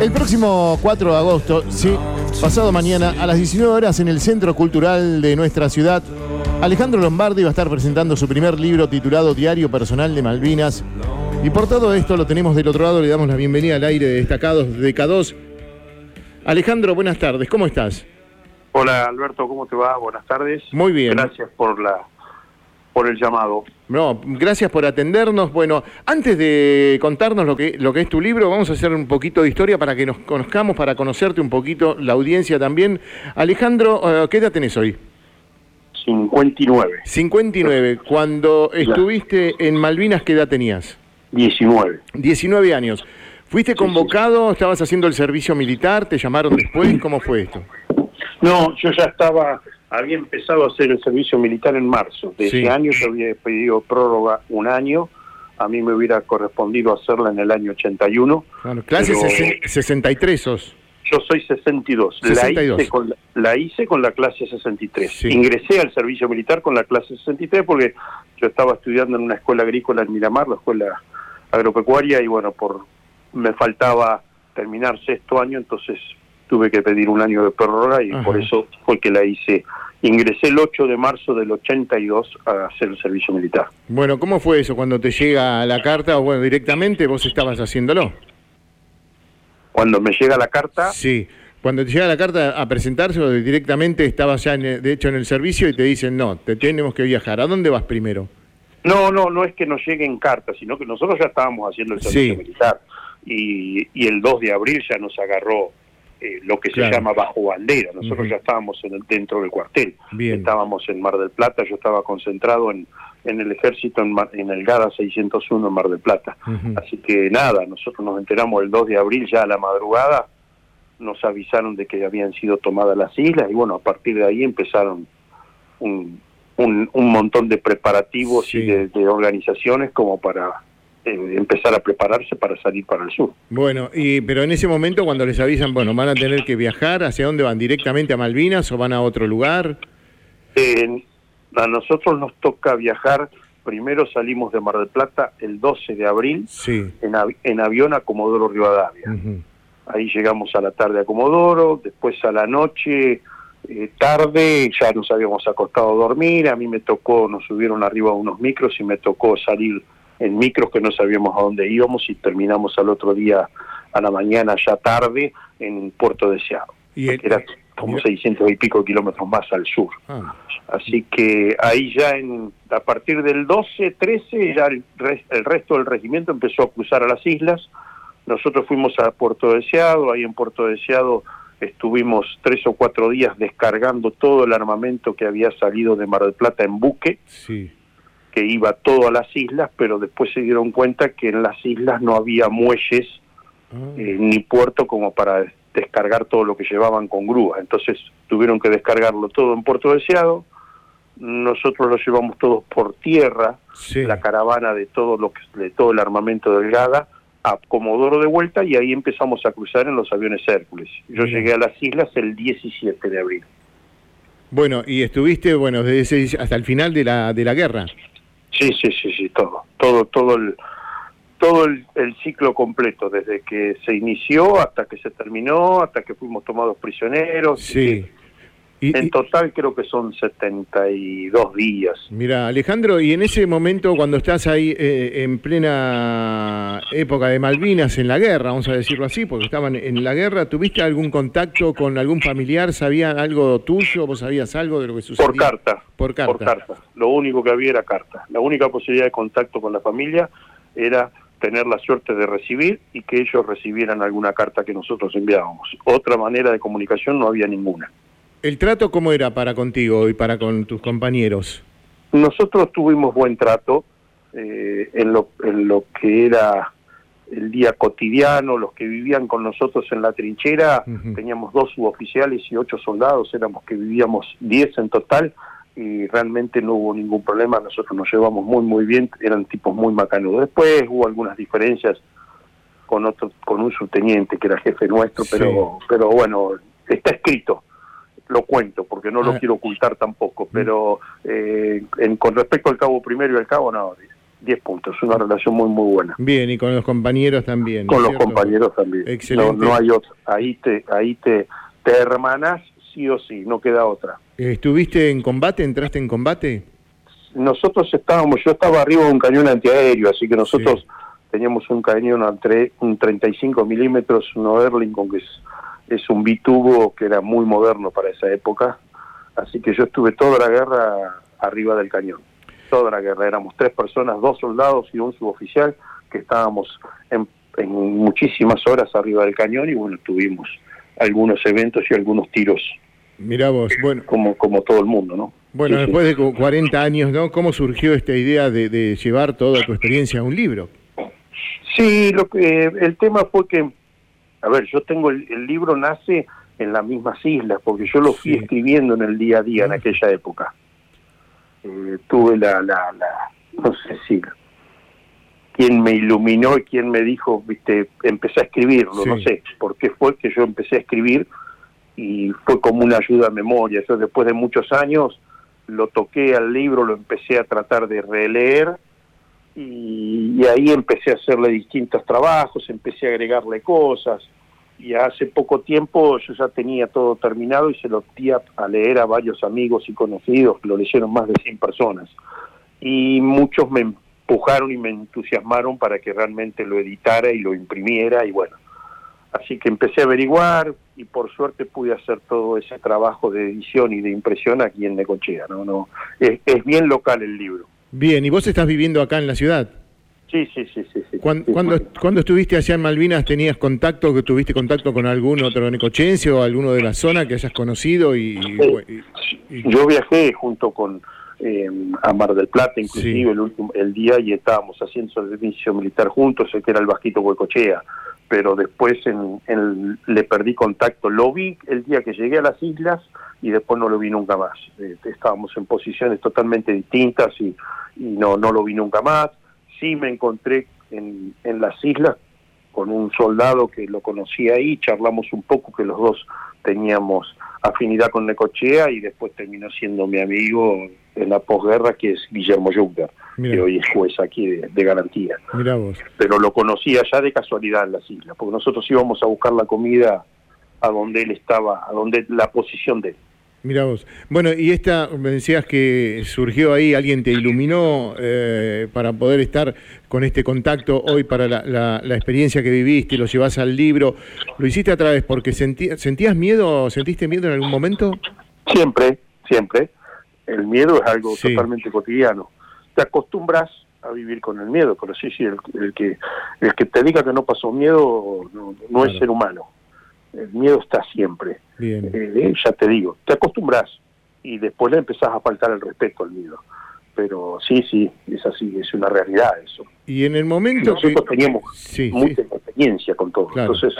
El próximo 4 de agosto, sí, pasado mañana, a las 19 horas en el Centro Cultural de nuestra ciudad, Alejandro Lombardi va a estar presentando su primer libro titulado Diario Personal de Malvinas. Y por todo esto lo tenemos del otro lado, le damos la bienvenida al aire de Destacados de K2. Alejandro, buenas tardes, ¿cómo estás? Hola Alberto, ¿cómo te va? Buenas tardes. Muy bien. Gracias por la por el llamado. No, gracias por atendernos. Bueno, antes de contarnos lo que, lo que es tu libro, vamos a hacer un poquito de historia para que nos conozcamos, para conocerte un poquito, la audiencia también. Alejandro, eh, ¿qué edad tenés hoy? 59. 59. Cuando estuviste en Malvinas, ¿qué edad tenías? 19. 19 años. ¿Fuiste convocado? ¿Estabas haciendo el servicio militar? ¿Te llamaron después? ¿Cómo fue esto? No, yo ya estaba, había empezado a hacer el servicio militar en marzo de ese año, yo había pedido prórroga un año, a mí me hubiera correspondido hacerla en el año 81. Claro, clase 63 sos. Yo soy 62. La, hice con la, hice con la clase 63. Ingresé al servicio militar con la clase 63 porque yo estaba estudiando en una escuela agrícola en Miramar, la escuela agropecuaria, y bueno, por me faltaba terminar sexto año, entonces tuve que pedir un año de prórroga y por eso fue que la hice. Ingresé el 8 de marzo del 82 a hacer el servicio militar. Bueno, ¿cómo fue eso cuando te llega la carta o bueno, directamente vos estabas haciéndolo? Cuando me llega la carta... Sí, cuando te llega la carta a presentarse o directamente estabas ya de hecho en el servicio y te dicen, no, te tenemos que viajar. ¿A dónde vas primero? No, no, no es que nos lleguen cartas, sino que nosotros ya estábamos haciendo el servicio militar y, y el 2 de abril ya nos agarró eh, lo que se llama bajo bandera. Nosotros ya estábamos en el, dentro del cuartel. Estábamos en Mar del Plata, yo estaba concentrado en, en el ejército en, en el GADA 601 en Mar del Plata. Así que nada, nosotros nos enteramos el 2 de abril ya a la madrugada, nos avisaron de que habían sido tomadas las islas y bueno, a partir de ahí empezaron un, un, montón de preparativos y de organizaciones como para empezar a prepararse para salir para el sur. Bueno, y pero en ese momento cuando les avisan, bueno, van a tener que viajar, ¿hacia dónde van? ¿Directamente a Malvinas o van a otro lugar? a nosotros nos toca viajar, primero salimos de Mar del Plata el 12 de abril sí. en, en avión a Comodoro Rivadavia. Ahí llegamos a la tarde a Comodoro, después a la noche... Eh, tarde, ya nos habíamos acostado a dormir, a mí me tocó, nos subieron arriba unos micros y me tocó salir en micros que no sabíamos a dónde íbamos y terminamos al otro día a la mañana ya tarde en Puerto Deseado. Y era como 600 y pico kilómetros más al sur. Ah. Así que ahí ya en, a partir del 12, 13, ya el, el, resto del regimiento empezó a cruzar a las islas. Nosotros fuimos a Puerto Deseado, ahí en Puerto Deseado estuvimos tres o cuatro días descargando todo el armamento que había salido de Mar del Plata en buque. Sí que iba todo a las islas, pero después se dieron cuenta que en las islas no había muelles ah. eh, ni puerto como para descargar todo lo que llevaban con grúa. Entonces tuvieron que descargarlo todo en Puerto Deseado. Nosotros lo llevamos todos por tierra, la caravana de todo lo que de todo el armamento del GADA a Comodoro de vuelta y ahí empezamos a cruzar en los aviones Hércules. Yo llegué a las islas el 17 de abril. Bueno, y estuviste bueno desde hasta el final de la de la guerra. Sí, sí, sí, sí, todo, todo, todo el todo el, ciclo completo, desde que se inició hasta que se terminó, hasta que fuimos tomados prisioneros. Sí en total creo que son 72 días. Mira, Alejandro, y en ese momento cuando estás ahí eh, en plena época de Malvinas, en la guerra, vamos a decirlo así, porque estaban en la guerra, ¿tuviste algún contacto con algún familiar? ¿Sabían algo tuyo? ¿Vos sabías algo de lo que sucedía? Por carta. Por carta. Por carta. Lo único que había era carta. La única posibilidad de contacto con la familia era tener la suerte de recibir y que ellos recibieran alguna carta que nosotros enviábamos. Otra manera de comunicación no había ninguna. ¿El trato cómo era para contigo y para con tus compañeros? Nosotros tuvimos buen trato eh, en, lo, en lo que era el día cotidiano, los que vivían con nosotros en la trinchera, teníamos dos suboficiales y ocho soldados, éramos que vivíamos diez en total y realmente no hubo ningún problema, nosotros nos llevamos muy muy bien, eran tipos muy macanudos. Después hubo algunas diferencias con otro, con un subteniente que era jefe nuestro, pero, pero bueno, está escrito lo cuento, porque no lo ah. quiero ocultar tampoco, mm. pero eh, en, con respecto al cabo primero y al cabo, no. 10 puntos, una relación muy muy buena. Bien, y con los compañeros también. Con los compañeros también. Excelente. No, hay otra. Ahí te, ahí te, te hermanas sí o sí, no queda otra. ¿Estuviste en combate? ¿Entraste en combate? Nosotros estábamos, yo estaba arriba de un cañón antiaéreo, así que nosotros teníamos un cañón entre un 35 milímetros, un Erlingon, que es, es un bitubo que era muy moderno para esa época, así que yo estuve toda la guerra arriba del cañón toda la guerra. Éramos tres personas, dos soldados y un suboficial que estábamos en, muchísimas horas arriba del cañón y bueno, tuvimos algunos eventos y algunos tiros. Mirá vos, bueno. Como, como todo el mundo, ¿no? Bueno, después de 40 años, ¿no? ¿Cómo surgió esta idea de, llevar toda tu experiencia a un libro? Sí, lo que, el tema fue que, a ver, yo tengo el, libro nace en las mismas islas, porque yo lo fui escribiendo en el día a día en aquella época. Eh, tuve la, la, la, no sé si, quién me iluminó y quién me dijo, viste, empecé a escribirlo, no sé por qué fue que yo empecé a escribir y fue como una ayuda a memoria. Yo después de muchos años lo toqué al libro, lo empecé a tratar de releer y, ahí empecé a hacerle distintos trabajos, empecé a agregarle cosas y hace poco tiempo yo ya tenía todo terminado y se lo di a, leer a varios amigos y conocidos, lo leyeron más de 100 personas. Y muchos me empujaron y me entusiasmaron para que realmente lo editara y lo imprimiera y bueno, así que empecé a averiguar y por suerte pude hacer todo ese trabajo de edición y de impresión aquí en Necochea, ¿no? no es bien local el libro. Bien, ¿y vos estás viviendo acá en la ciudad? Sí, sí, sí, sí. ¿Cuándo, estuviste allá en Malvinas tenías contacto, que tuviste contacto con algún otro necochense o alguno de la zona que hayas conocido? y, Yo viajé junto con eh, a Mar del Plata, inclusive el último el día y estábamos haciendo servicio militar juntos, que era el Vasquito Huecochea, pero después en, le perdí contacto. Lo vi el día que llegué a las islas y después no lo vi nunca más. Eh, estábamos en posiciones totalmente distintas y, y no, no lo vi nunca más sí me encontré en, en las islas con un soldado que lo conocía ahí, charlamos un poco que los dos teníamos afinidad con Necochea y después terminó siendo mi amigo en la posguerra que es Guillermo Juncker, que hoy es juez aquí de, garantía. Pero lo conocía ya de casualidad en las islas, porque nosotros íbamos a buscar la comida a donde él estaba, a donde la posición de él. Mira vos. Bueno, y esta, me decías que surgió ahí, alguien te iluminó eh, para poder estar con este contacto hoy para la, experiencia que viviste, lo llevas al libro. ¿Lo hiciste a través porque sentías miedo, sentiste miedo en algún momento? Siempre, siempre. El miedo es algo totalmente cotidiano. Te acostumbras a vivir con el miedo, pero sí, sí, el, que, el que te diga que no pasó miedo no, es ser humano el miedo está siempre. Eh, ya te digo, te acostumbras y después le empezás a faltar el respeto al miedo. Pero sí, sí, es así, es una realidad eso. Y en el momento nosotros teníamos mucha experiencia con todo. Entonces,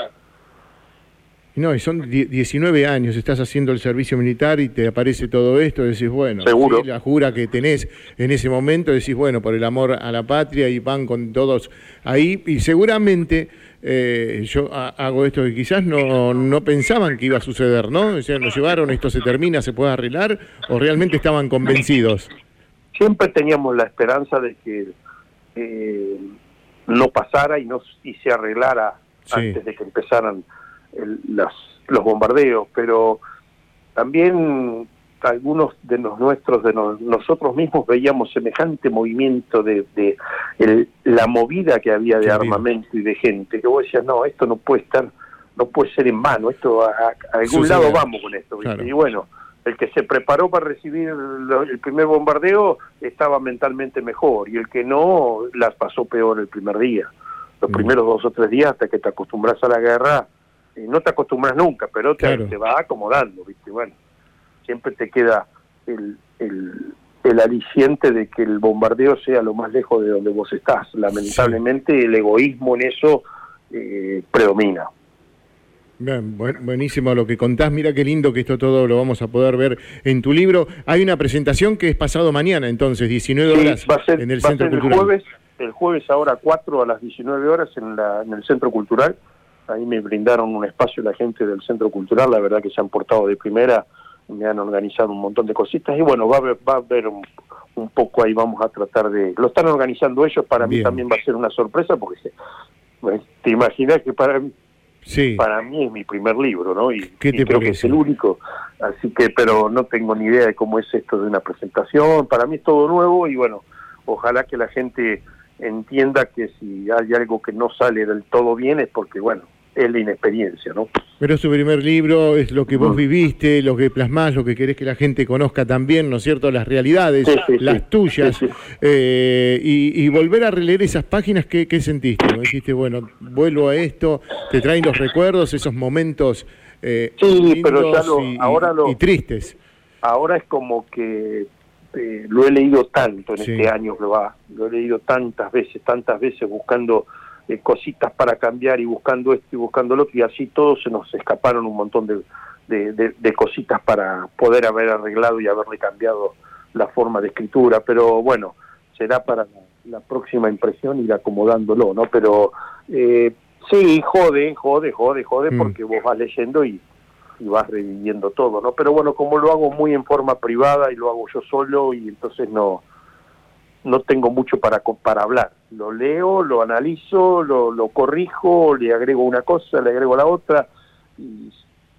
no, y son 19 años, estás haciendo el servicio militar y te aparece todo esto, decís, bueno, la jura que tenés en ese momento, decís, bueno, por el amor a la patria y van con todos ahí, y seguramente eh, yo hago esto que quizás no, no pensaban que iba a suceder, ¿no? O sea, lo llevaron, esto se termina, se puede arreglar, o realmente estaban convencidos. Siempre teníamos la esperanza de que eh, no pasara y, no, y se arreglara antes de que empezaran las, los bombardeos, pero también algunos de los nuestros, de nosotros mismos veíamos semejante movimiento de, de la movida que había de armamento y de gente, que vos decías, no, esto no puede estar, no puede ser en vano, esto a, algún lado vamos con esto. Y bueno, el que se preparó para recibir el primer bombardeo estaba mentalmente mejor y el que no las pasó peor el primer día. Los mm. primeros dos o tres días hasta que te acostumbras a la guerra, no te acostumbras nunca, pero te, va acomodando, ¿viste? Bueno, siempre te queda el, el, aliciente de que el bombardeo sea lo más lejos de donde vos estás. Lamentablemente el egoísmo en eso eh, predomina. Bien, buenísimo lo que contás. Mira qué lindo que esto todo lo vamos a poder ver en tu libro. Hay una presentación que es pasado mañana, entonces, 19 horas en el Centro Cultural. El jueves, el jueves ahora 4 a las 19 horas en, la, en el Centro Cultural ahí me brindaron un espacio la gente del Centro Cultural, la verdad que se han portado de primera, me han organizado un montón de cositas y bueno, va a haber, va a haber un, un poco ahí vamos a tratar de... Lo están organizando ellos, para mí también va a ser una sorpresa, porque pues, te imaginas que para sí. para mí es mi primer libro, ¿no? Y, creo que es el único. Así que, pero no tengo ni idea de cómo es esto de una presentación. Para mí es todo nuevo y bueno, ojalá que la gente entienda que si hay algo que no sale del todo bien es porque, bueno, es la inexperiencia, ¿no? Pero es tu primer libro, es lo que vos viviste, lo que plasmás, lo que querés que la gente conozca también, ¿no es cierto? Las realidades, las tuyas, eh, y, volver a releer esas páginas, ¿qué, qué sentiste? ¿No? Dijiste, bueno, vuelvo a esto, te traen los recuerdos, esos momentos eh, pero y, ahora y tristes. Ahora es como que eh, lo he leído tanto en este año que va, lo he leído tantas veces, tantas veces buscando eh, cositas para cambiar y buscando esto y buscando lo otro, y así todos se nos escaparon un montón de, de, cositas para poder haber arreglado y haberle cambiado la forma de escritura, pero bueno, será para la, próxima impresión ir acomodándolo, ¿no? Pero eh, sí, jode, jode, jode, jode, mm. porque vos vas leyendo y, y vas reviviendo todo, ¿no? Pero bueno, como lo hago muy en forma privada y lo hago yo solo y entonces no no tengo mucho para, para hablar. Lo leo, lo analizo, lo, lo corrijo, le agrego una cosa, le agrego la otra, y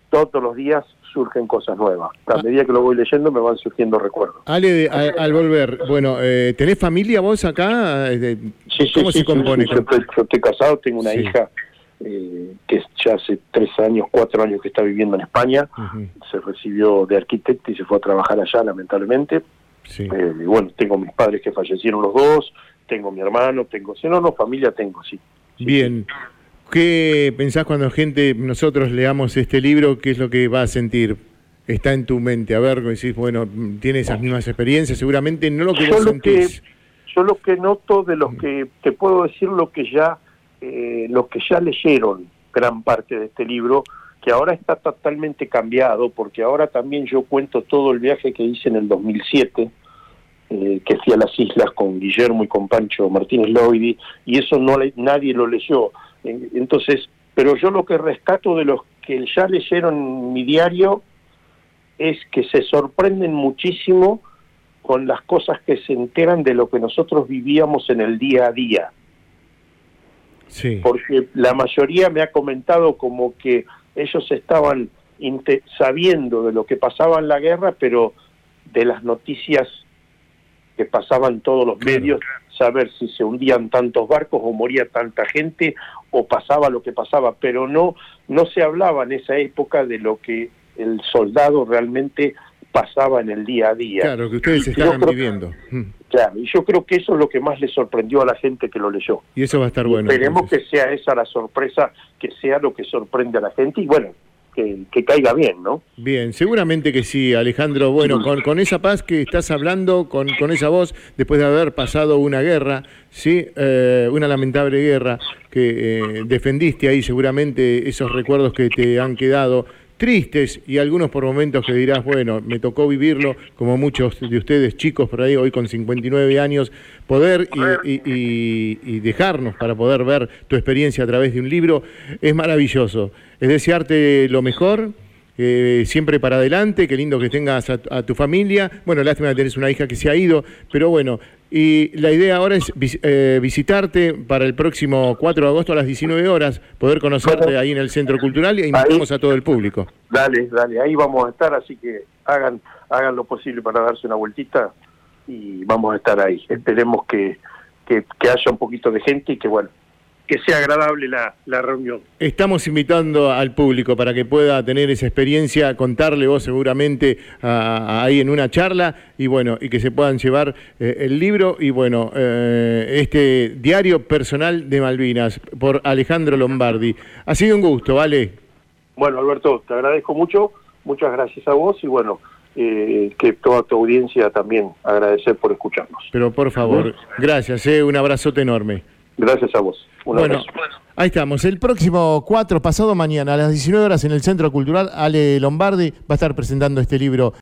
todos los días surgen cosas nuevas. A ah. medida que lo voy leyendo me van surgiendo recuerdos. Ale, al, volver, bueno, eh, ¿tenés familia vos acá? ¿Cómo se compone? Yo, estoy, casado, tengo una hija eh, que ya hace tres años, cuatro años que está viviendo en España. Se recibió de arquitecto y se fue a trabajar allá, lamentablemente. Eh, y bueno, tengo mis padres que fallecieron los dos, tengo mi hermano, tengo, si no, no, familia tengo, sí. Bien. ¿Qué pensás cuando gente, nosotros leamos este libro, qué es lo que va a sentir? Está en tu mente, a ver, decís, bueno, tiene esas mismas experiencias, seguramente no lo que vos sentís. yo lo que noto de los que, te puedo decir lo que ya, eh, los que ya leyeron gran parte de este libro, que ahora está totalmente cambiado, porque ahora también yo cuento todo el viaje que hice en el 2007, eh, que fui a las islas con Guillermo y con Pancho Martínez Loidi, y eso no nadie lo leyó. Entonces, pero yo lo que rescato de los que ya leyeron mi diario es que se sorprenden muchísimo con las cosas que se enteran de lo que nosotros vivíamos en el día a día. Sí. Porque la mayoría me ha comentado como que ellos estaban sabiendo de lo que pasaba en la guerra, pero de las noticias que pasaban todos los medios, saber si se hundían tantos barcos o moría tanta gente o pasaba lo que pasaba, pero no no se hablaba en esa época de lo que el soldado realmente pasaba en el día a día. Claro, que ustedes estaban viviendo. Mm. Claro, y yo creo que eso es lo que más le sorprendió a la gente que lo leyó. Y eso va a estar bueno. Esperemos que sea esa la sorpresa, que sea lo que sorprende a la gente y bueno, que, caiga bien, ¿no? Bien, seguramente que sí, Alejandro. Bueno, con, con esa paz que estás hablando, con, con esa voz, después de haber pasado una guerra, ¿sí? Eh, una lamentable guerra, que eh, defendiste ahí seguramente esos recuerdos que te han quedado tristes y algunos por momentos que dirás, bueno, me tocó vivirlo, como muchos de ustedes chicos por ahí, hoy con 59 años, poder y, dejarnos para poder ver tu experiencia a través de un libro, es maravilloso. Es desearte lo mejor. Eh, siempre para adelante, qué lindo que tengas a, tu familia. Bueno, lástima que tenés una hija que se ha ido, pero bueno, y la idea ahora es eh, visitarte para el próximo 4 de agosto a las 19 horas, poder conocerte ahí en el Centro Cultural y invitamos a todo el público. Dale, dale, ahí vamos a estar, así que hagan, hagan lo posible para darse una vueltita y vamos a estar ahí. Esperemos que, que, que haya un poquito de gente y que, bueno, que sea agradable la, la, reunión. Estamos invitando al público para que pueda tener esa experiencia, contarle vos seguramente ahí en una charla y bueno, y que se puedan llevar eh, el libro y bueno, eh, este diario personal de Malvinas por Alejandro Lombardi. Ha sido un gusto, ¿vale? Bueno, Alberto, te agradezco mucho, muchas gracias a vos y bueno, eh, que toda tu audiencia también agradecer por escucharnos. Pero por favor, gracias, un abrazote enorme. Gracias a vos. bueno, ahí estamos. El próximo 4, pasado mañana, a las 19 horas en el Centro Cultural, Ale Lombardi va a estar presentando este libro